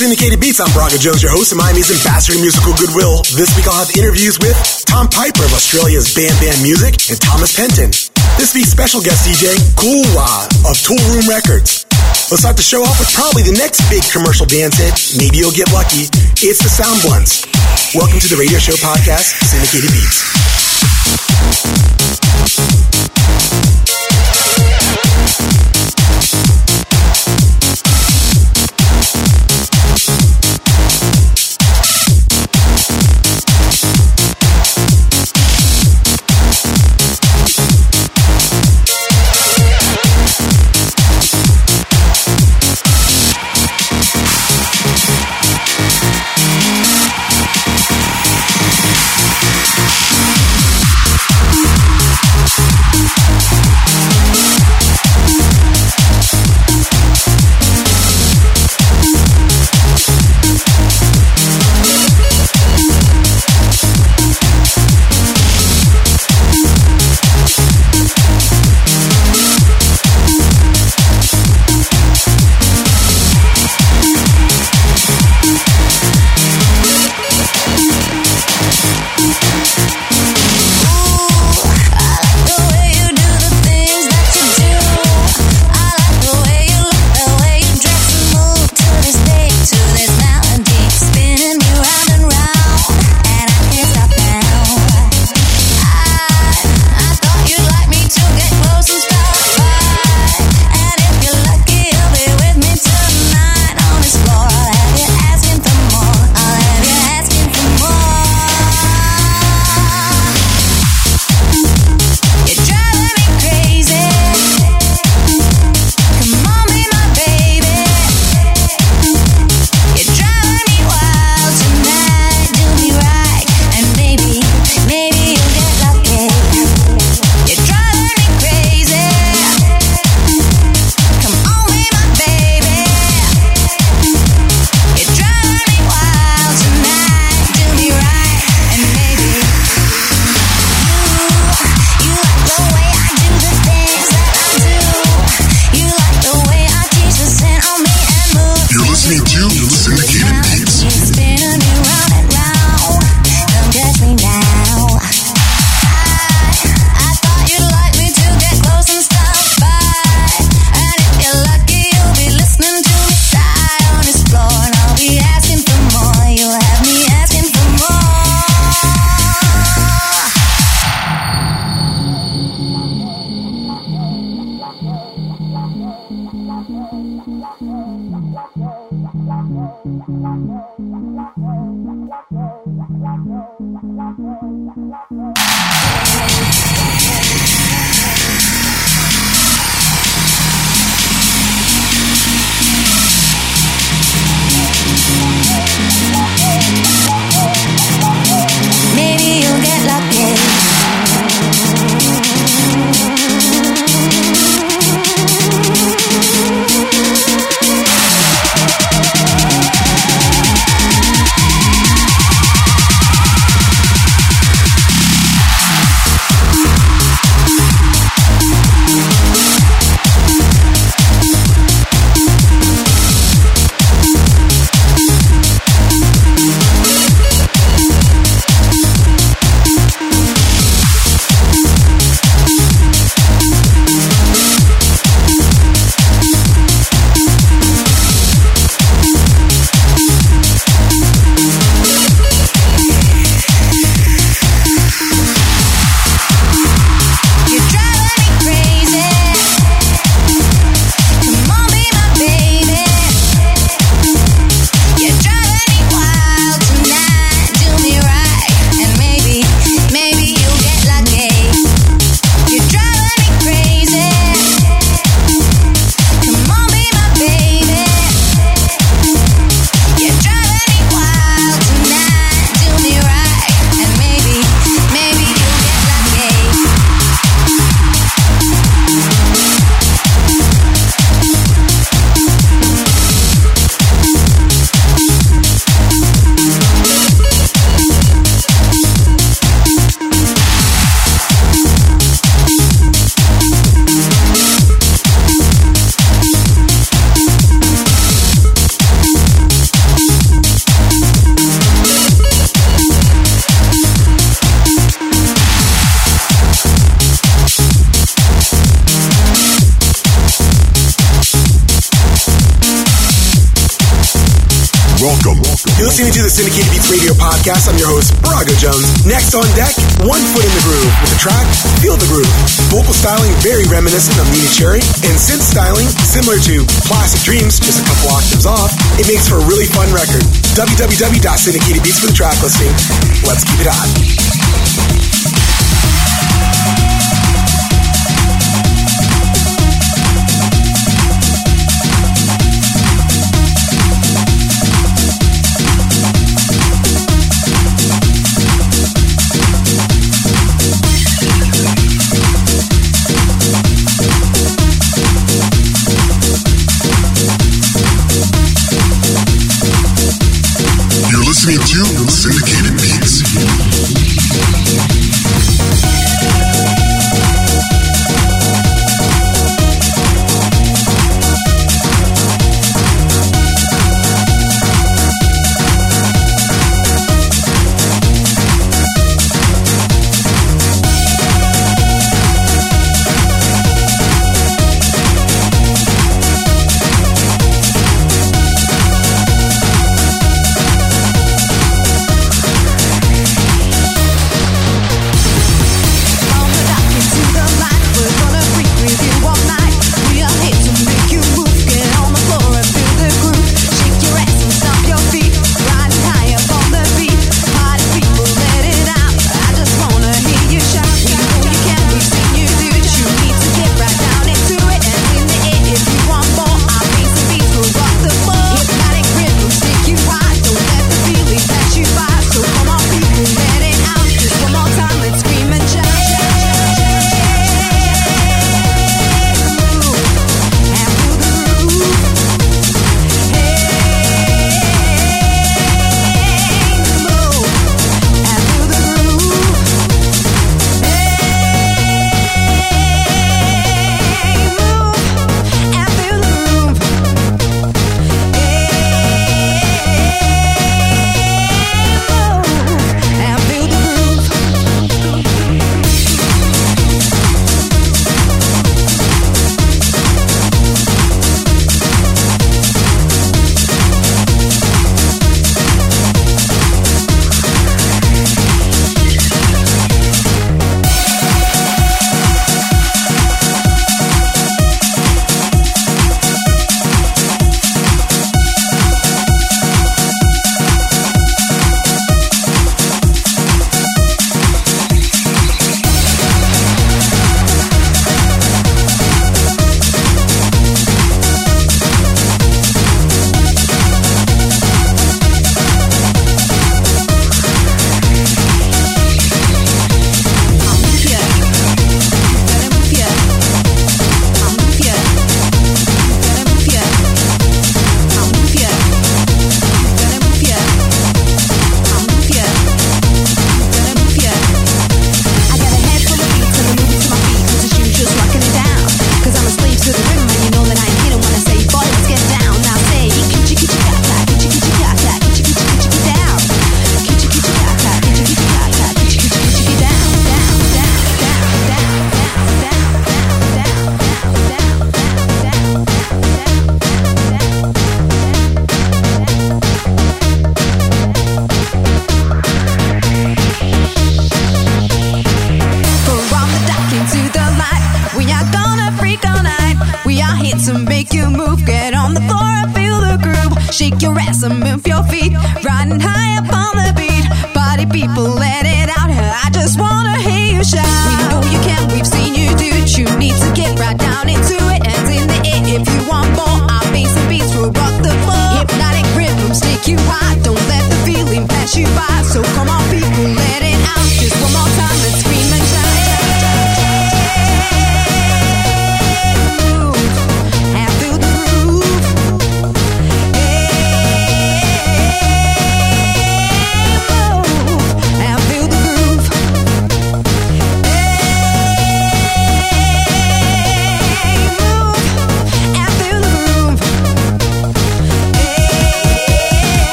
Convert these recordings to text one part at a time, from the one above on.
Syndicated Beats. I'm Braga Jones, your host, and Miami's ambassador of musical goodwill. This week I'll have interviews with Tom Piper of Australia's Bam Bam Music and Thomas Penton. This week's special guest DJ, Kool Wah of Tool Room Records. Let's start the show off with probably the next big commercial dance hit. Maybe you'll get lucky. It's the Sound Bluntz. Welcome to the radio show podcast, Syndicated Beats. Next on deck, One Foot in the Groove with the track Feel the Groove. Vocal styling very reminiscent of Neneh Cherry, and synth styling similar to Plastic Dreams, just a couple octaves off. It makes for a really fun record. www.syndicatedbeats for the track listing. Let's keep it on.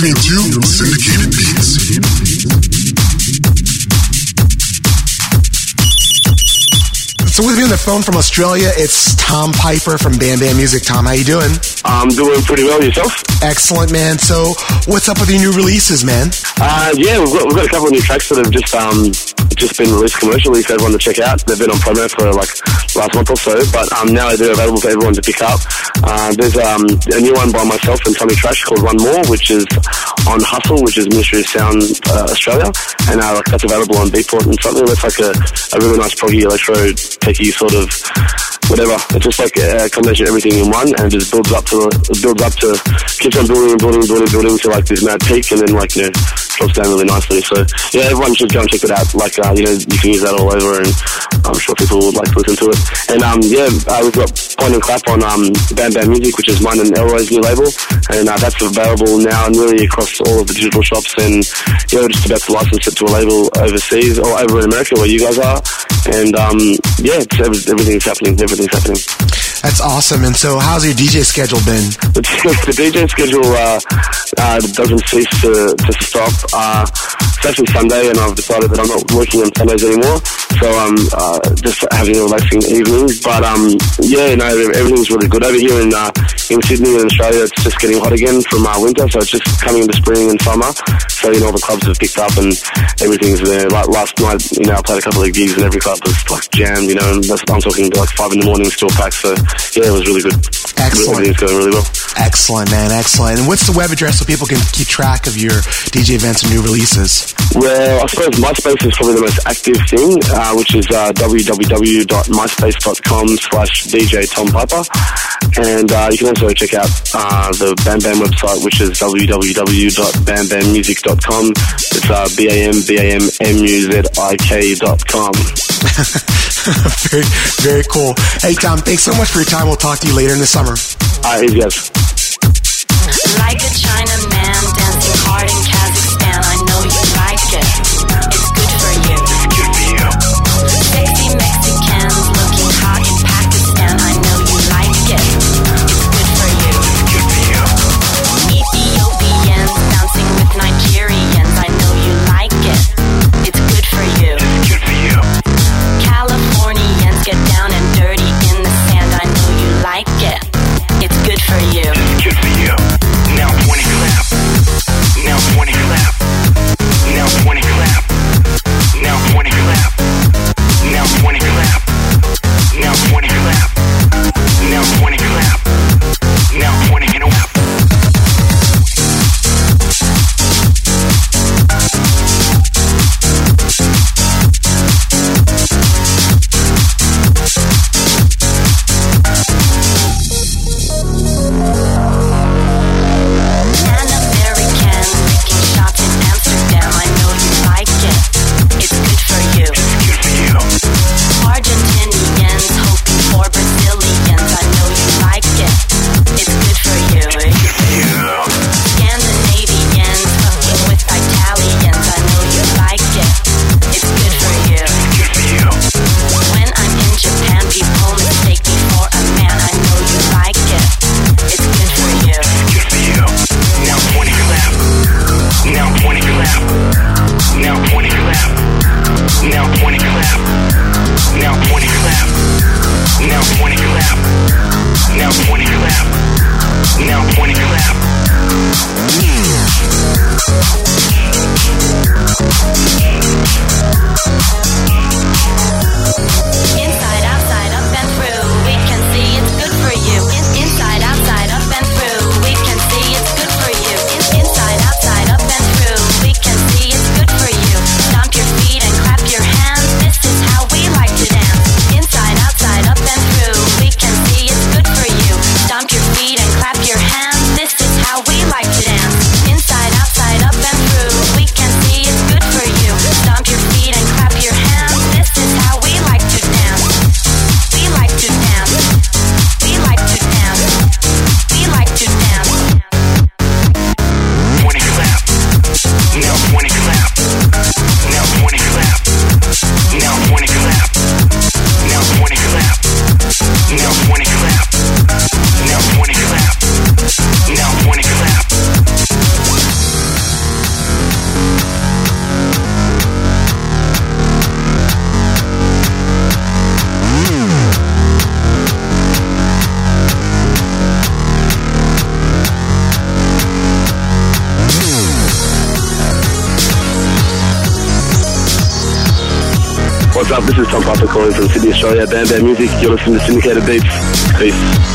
To Syndicated Beats. So with me on the phone from Australia, it's Tom Piper from Bam Bam Music. Tom, how you doing? I'm doing pretty well. Yourself? Excellent, man. So what's up with your new releases, man? Uh, yeah, we've got, we've got a couple of new tracks that have just um, just been released commercially for everyone to check out. They've been on promo for like last month or so, but um, now they're available for everyone to pick up. Uh, there's um, a new one by myself and Tommy Trash called One More, which is on Hussle, which is Ministry of Sound uh, Australia, and uh, like, that's available on Beatport and something that's like a, a really nice proggy electro techie sort of whatever. It's just like a combination of everything in one, and it just builds up to builds up to keeps on building and building and building, building to like this mad peak, and then like you know drops down really nicely. So yeah, everyone should go and check it out. Like uh, you know you can use that all over, and I'm sure people would like to listen to it. And um yeah, uh, we've got Point and Clap on um Bam Bam Music, which is mine and Elroy's new label, and uh, that's available now and really across all of the digital shops, and you know just about to license it to a label overseas or over in America where you guys are. And um yeah, it's, everything's happening. Everything's happening. That's awesome. And so, how's your DJ schedule been? The, the DJ schedule uh, uh, doesn't cease to, to stop. Uh, actually Sunday, and I've decided that I'm not working on Sundays anymore. So I'm um, just having a relaxing evening. But um, yeah, no, everything's really good over here in uh, in Sydney and Australia. It's just getting hot again from uh, winter, so it's just coming into spring and summer. So you know, the clubs have picked up and everything's there. Like last night, you know, I played a couple of gigs and every club was like jammed. You know, and I'm talking like five in the morning, still packed. So yeah, it was really good. Excellent. Everything's going really well. Excellent, man. Excellent. And what's the web address so people can keep track of your DJ events and new releases? Well, I suppose MySpace is probably the most active thing, uh, which is uh, www.myspace.com slash DJ Tom Piper. And uh, you can also check out uh, the Bam Bam website, which is www.bambammuzik.com. It's uh, B-A-M-B-A-M-M-U-Z-I-K.com. very, very cool. Hey, Tom, thanks so much for your time. We'll talk to you later in the summer. All right, yes. Like a Sydney, Australia. Bam Bam Music. You're listening to Syndicated Beats. Peace.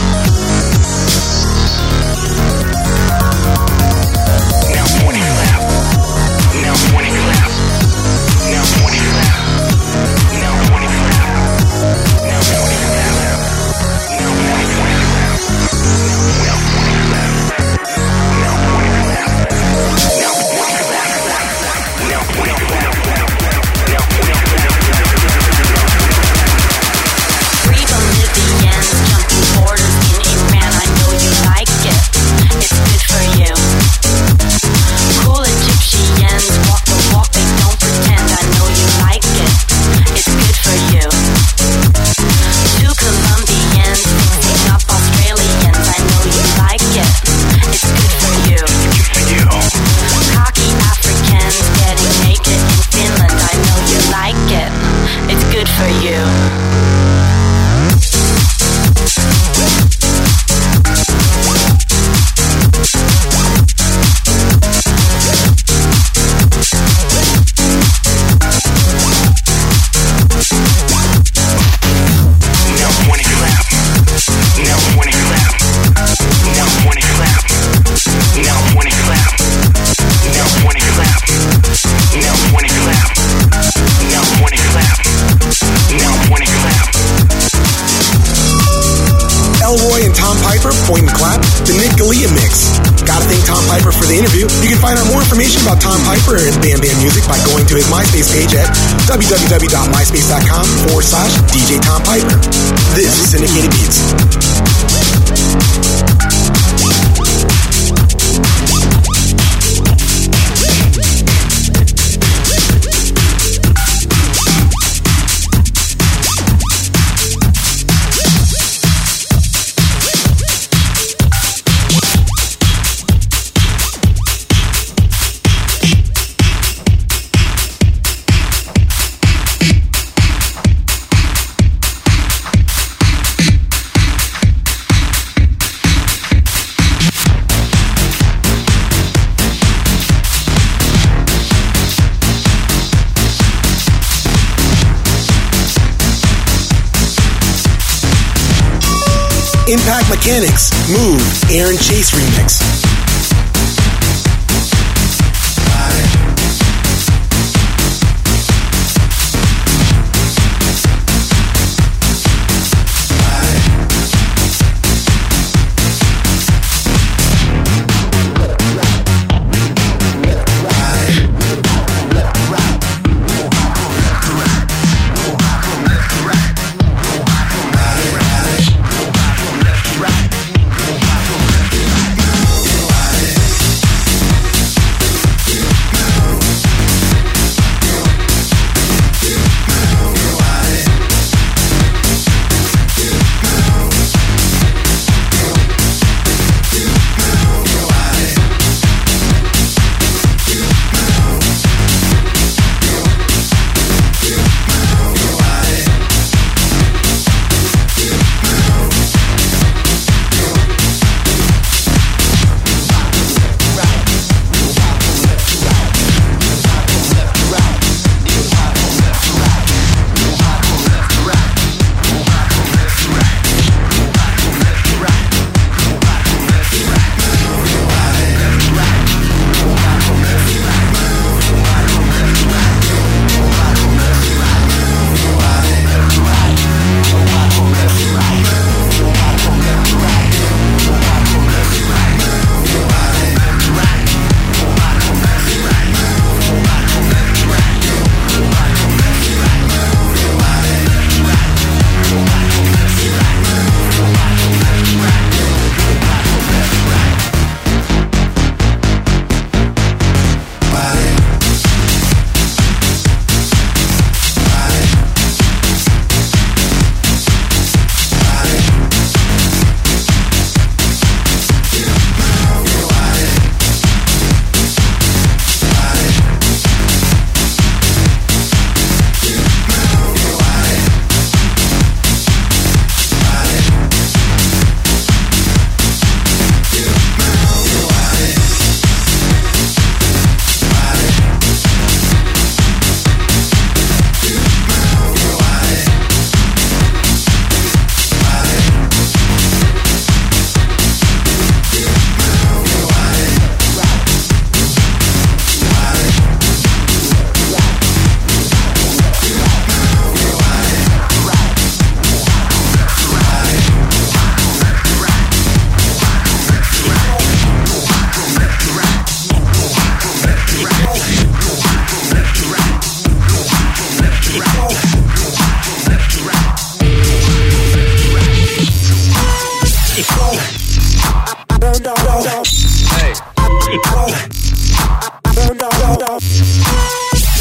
Chase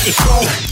Hey.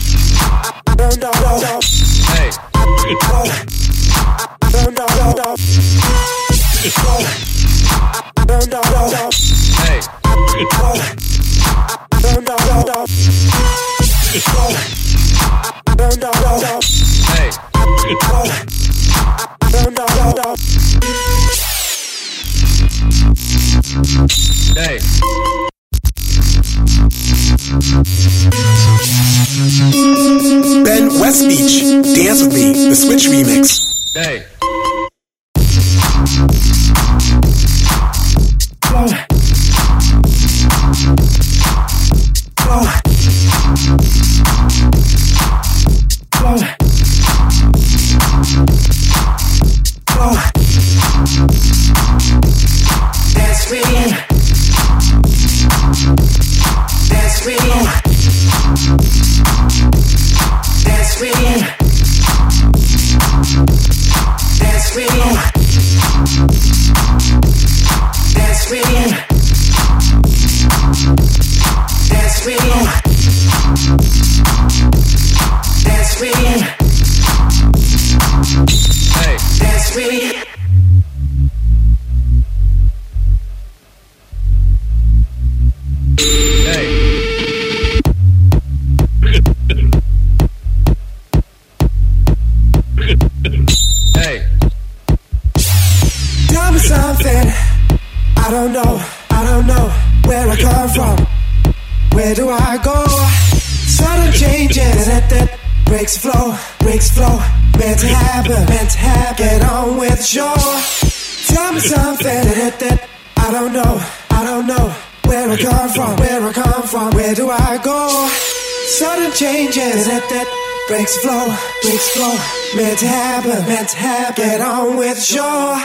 Flow, breaks flow. Meant to happen, meant to happen. Get on with show.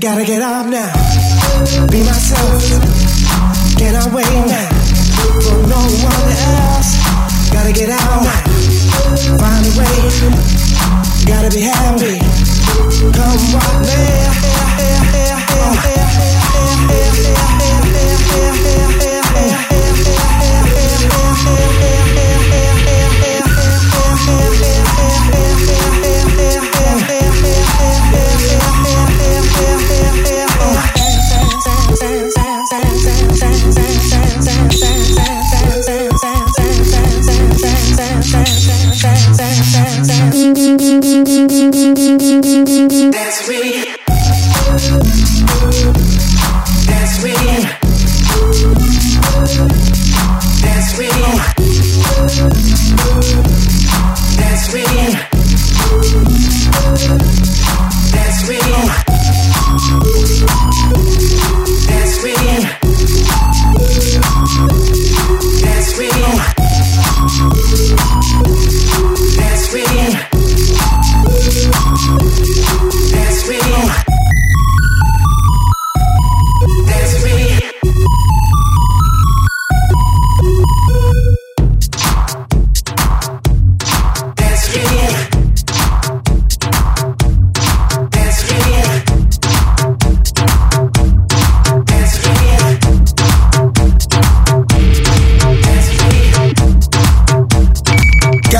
Gotta get up now. Be myself. Get away now. For no one else. Gotta get out now. Find a way. Gotta be happy. Come what may.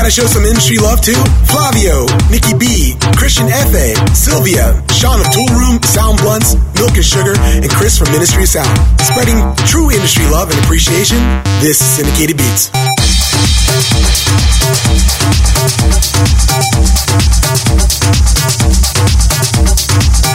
Gotta show some industry love too? Flavio, Nikki B, Christian F.A., Sylvia, Sean of Toolroom, Sound Bluntz, Milk and Sugar, and Chris from Ministry of Sound. Spreading true industry love and appreciation, this is Syndicated Beats. Oh,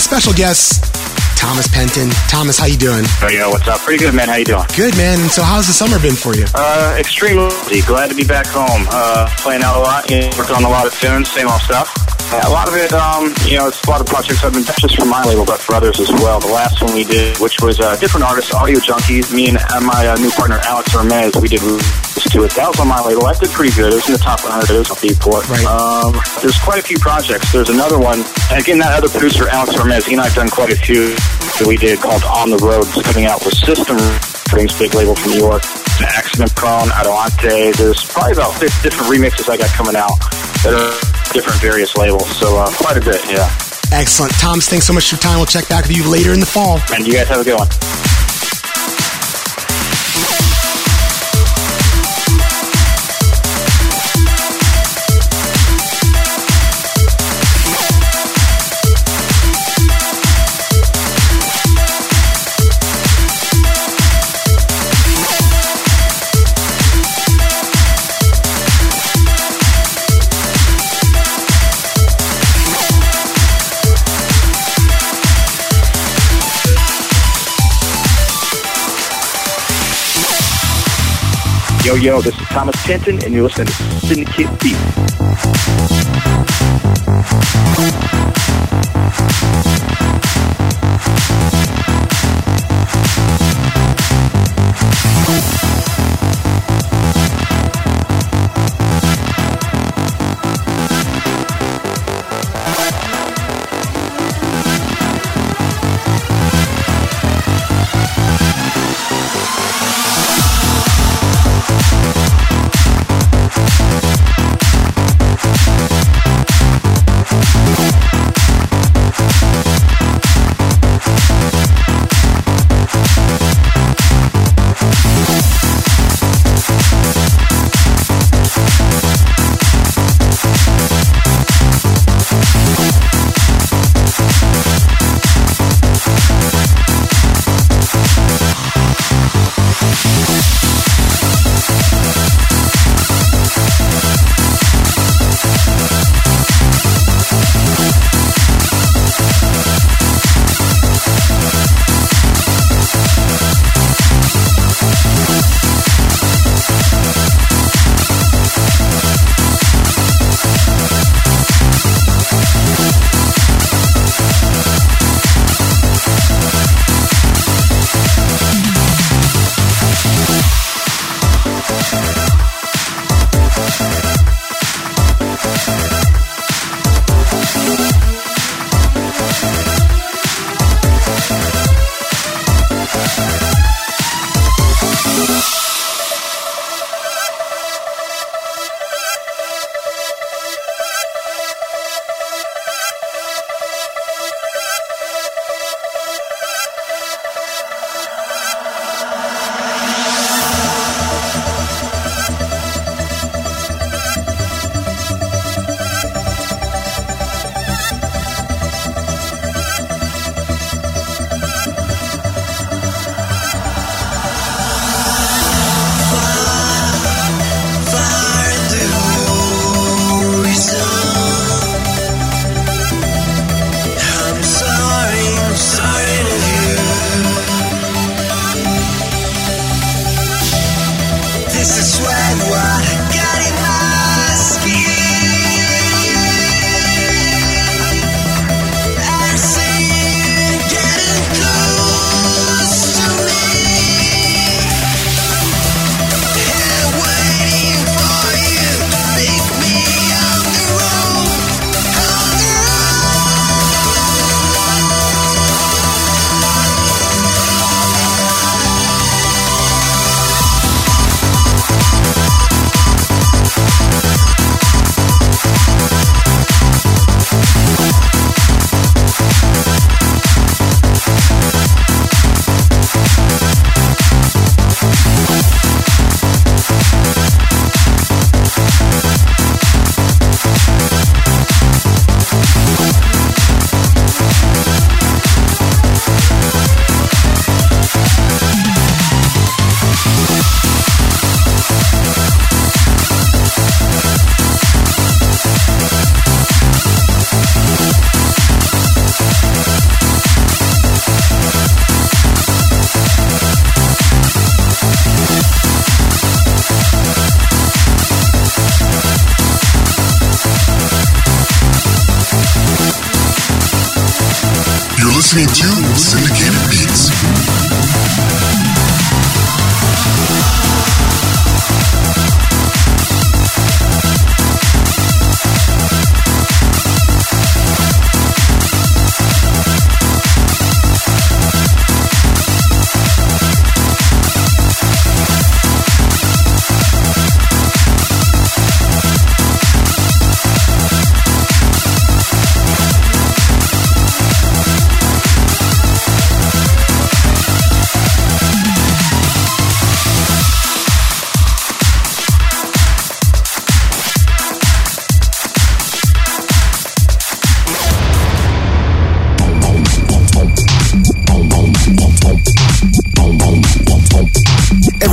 special guest Thomas Penton. Thomas, how you doing? Oh, yo, what's up? Pretty good, man. How you doing? Good, man. And so how's the summer been for you? Uh, extremely glad to be back home. Uh, playing out a lot, you know, working on a lot of tunes, same old stuff. A lot of it, um, you know, it's a lot of projects I've been not just for my label, but for others as well. The last one we did, which was uh, different artists, Audio Junkies. Me and uh, my uh, new partner Alex Hermes, we did to it. That was on my label. That did pretty good. It was in the top 100. It was on Beatport. Right. Um, there's quite a few projects. There's another one. And again, that other producer, Alex Hermes, he and I've done quite a few that we did called On the Road. It's coming out with System Rings, big label from New York. Accident Prone, Adelante. There's probably about 50 different remixes I got coming out that are different various labels. So uh, quite a bit, yeah. Excellent. Thomas, thanks so much for your time. We'll check back with you later in the fall. And you guys have a good one. Yo, yo, this is Thomas Penton, and you're listening to Syndicate Beat.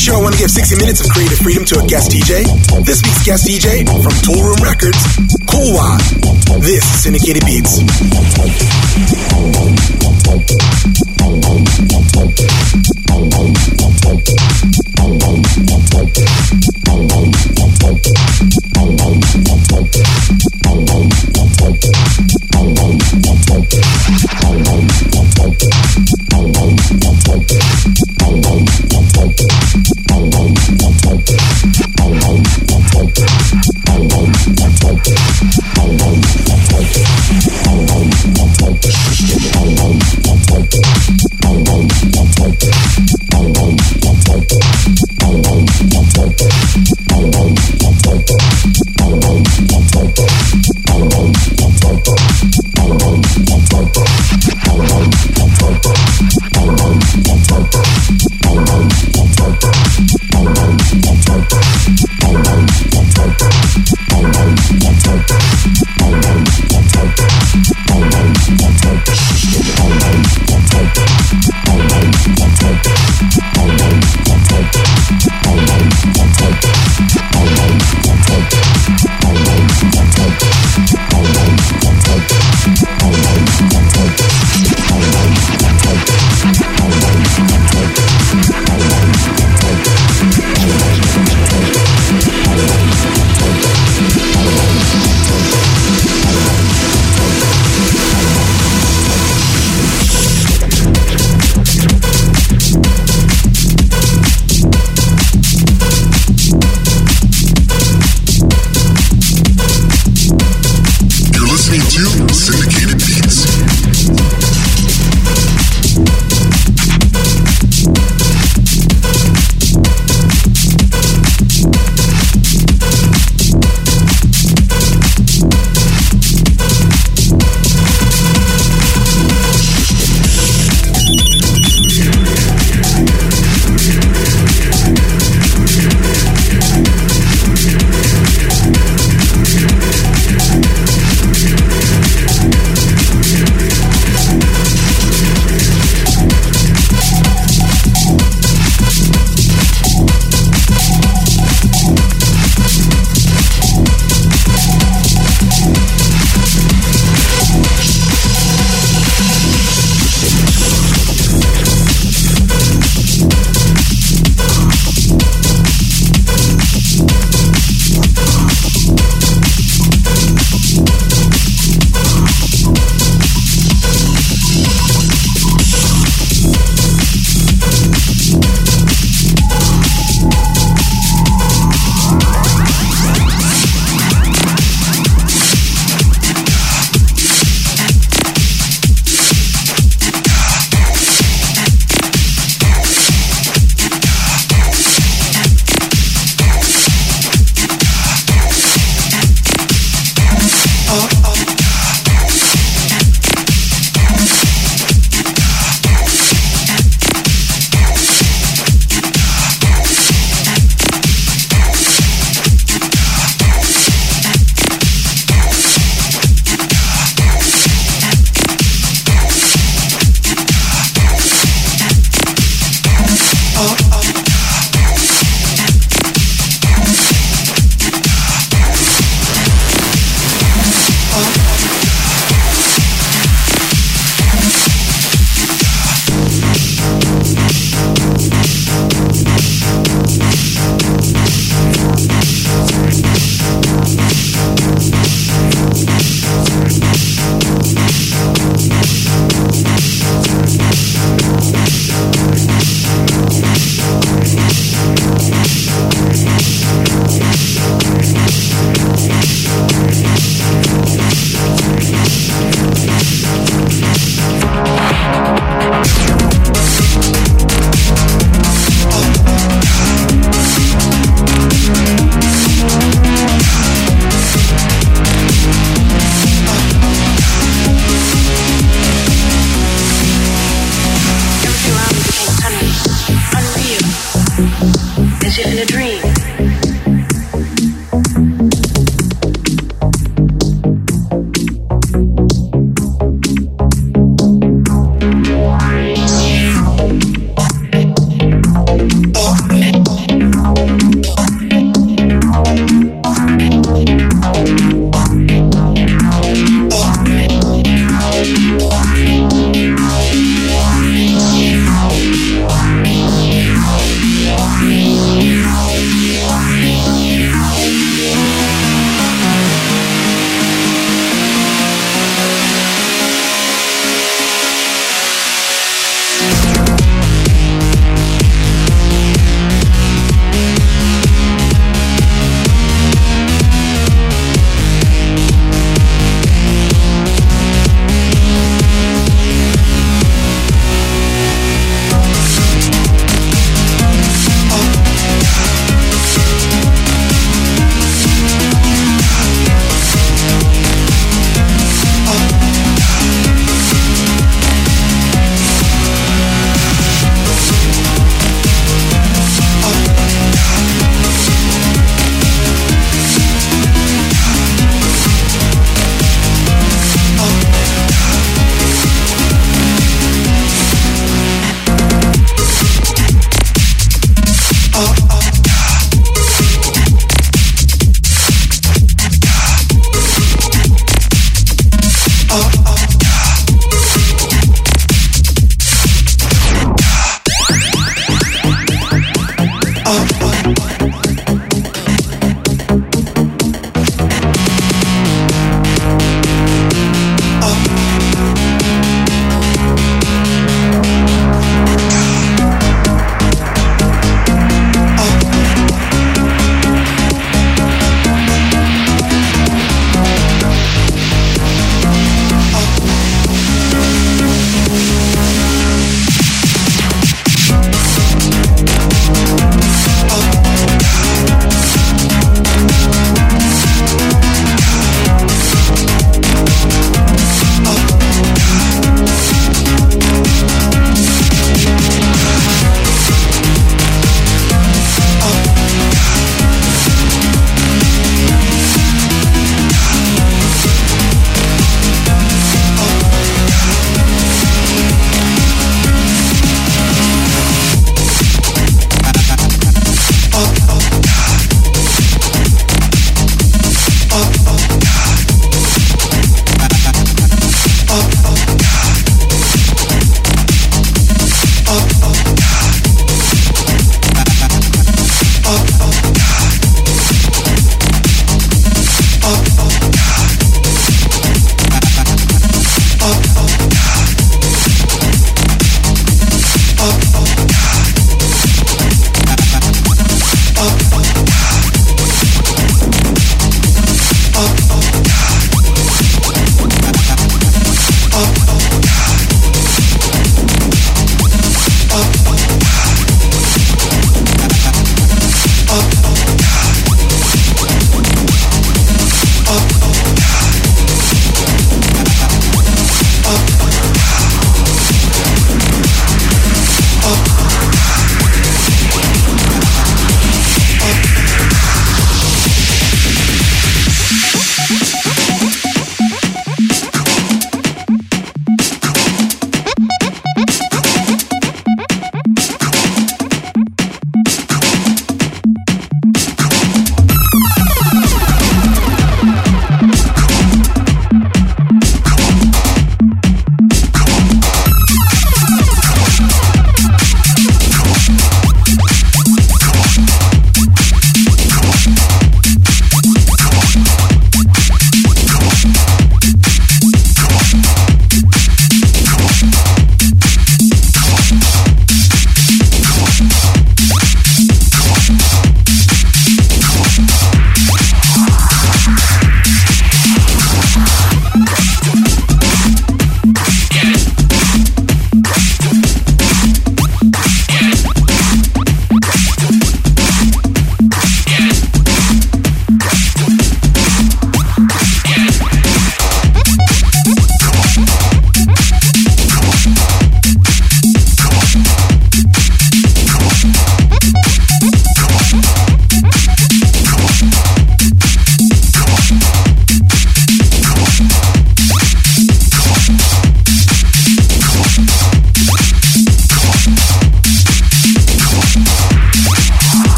Show, I want to give 60 minutes of creative freedom to a guest DJ. This week's guest DJ from Toolroom Records, Cool Wad. This is Syndicated Beats.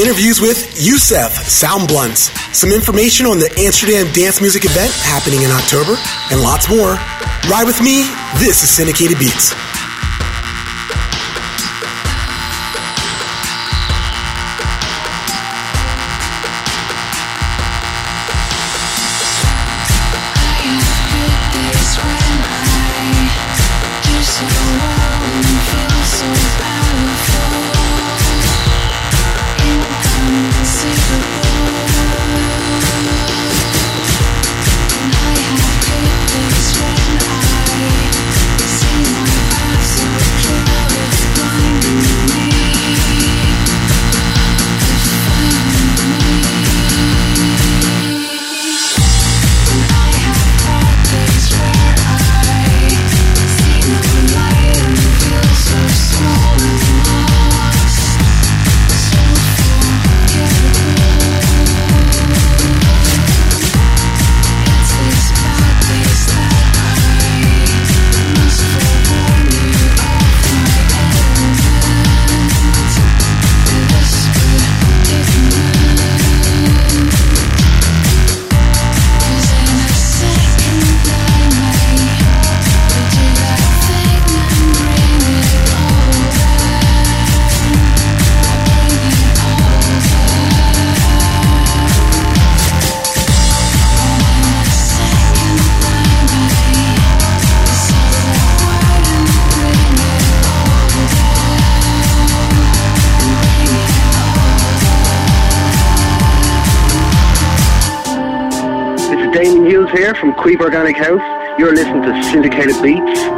Interviews with Youssef, Sound Bluntz, some information on the Amsterdam Dance Music event happening in October, and lots more. Ride with me. This is Syndicated Beats. Here Organic House. You're listening to Syndicated Beats.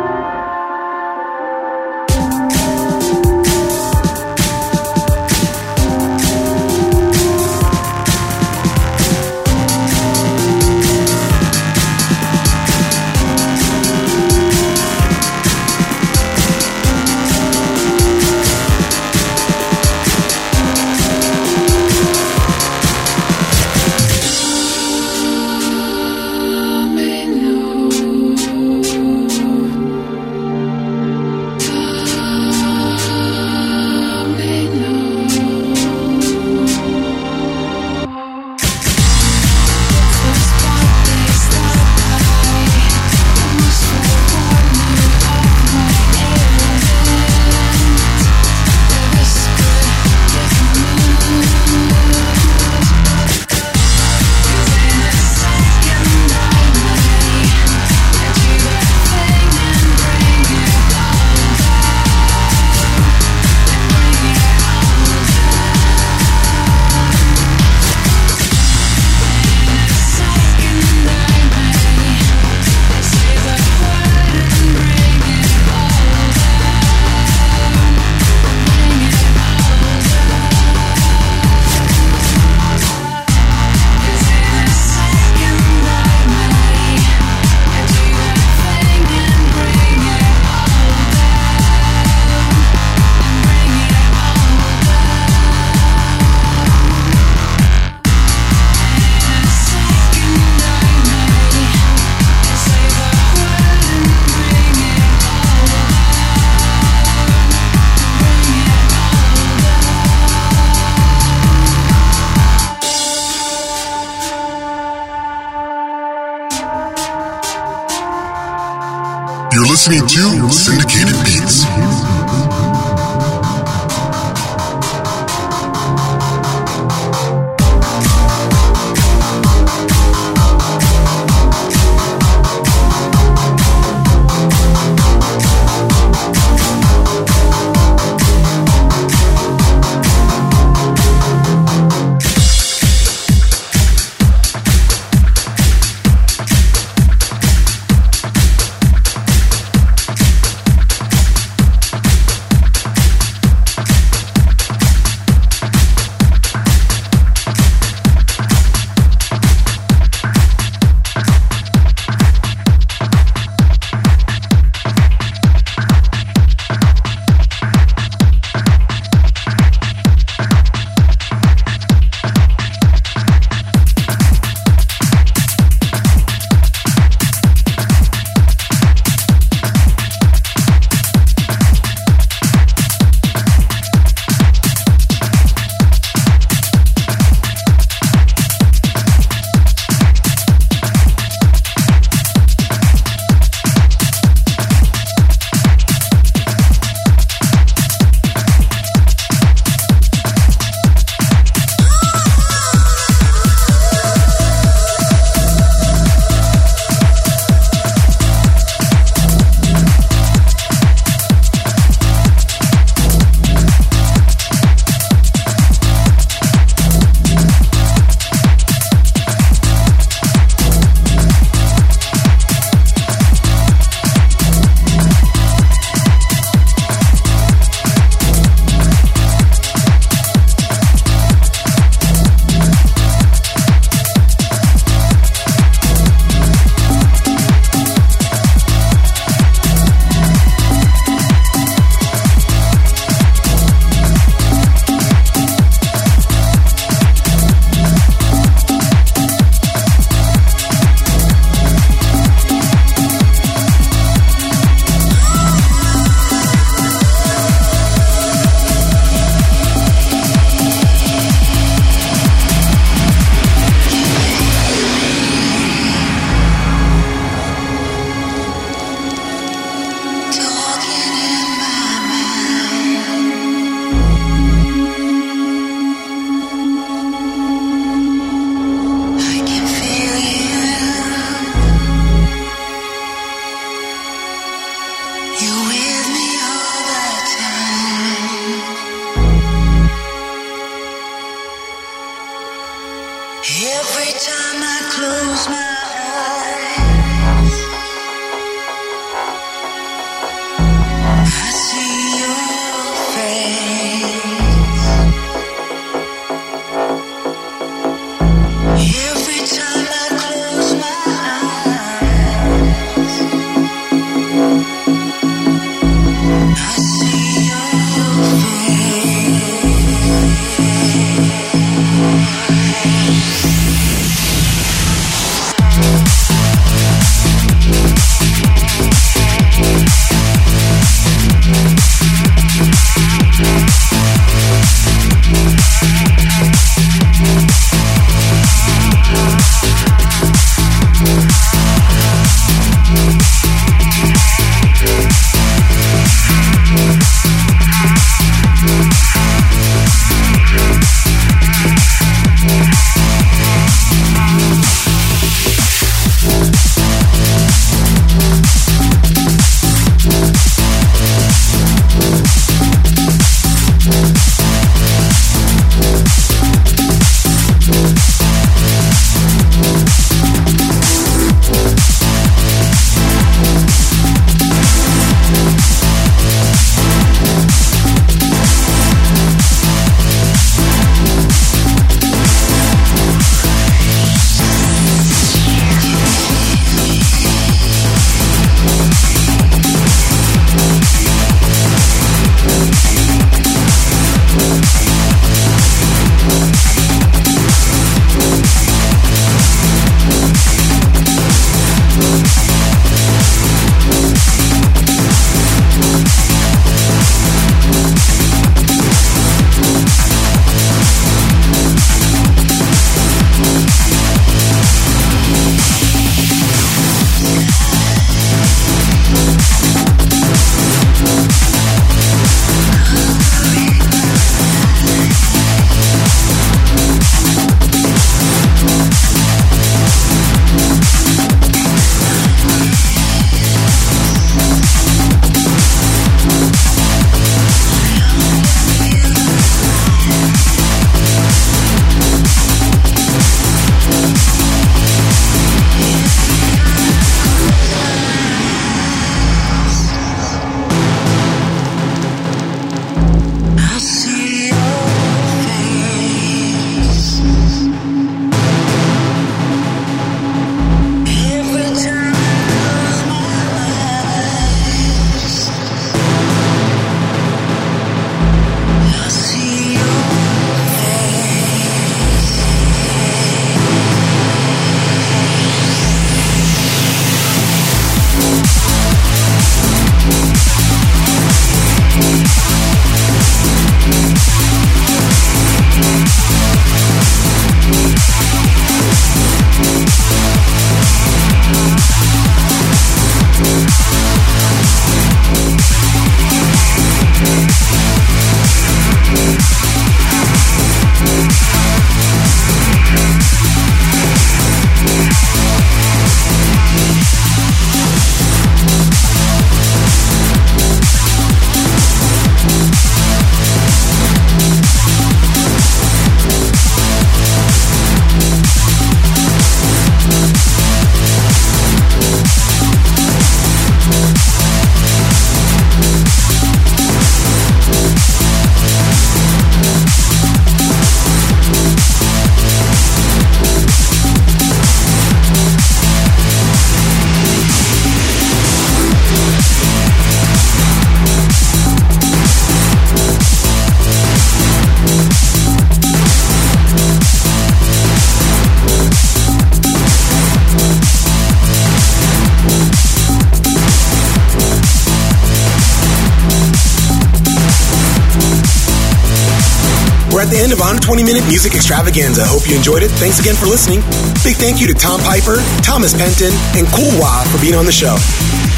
20 minute music extravaganza. Hope you enjoyed it. Thanks again for listening. Big thank you to Tom Piper, Thomas Penton, and Cool Wah for being on the show.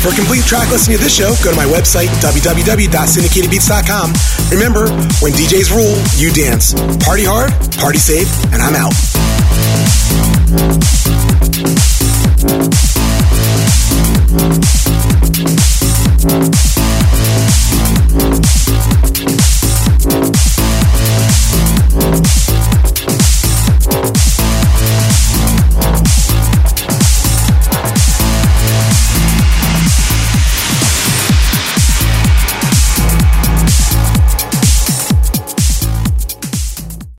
For complete track listing to this show, go to my website, www.syndicatedbeats.com. Remember, when DJs rule, you dance. Party hard, party safe, and I'm out.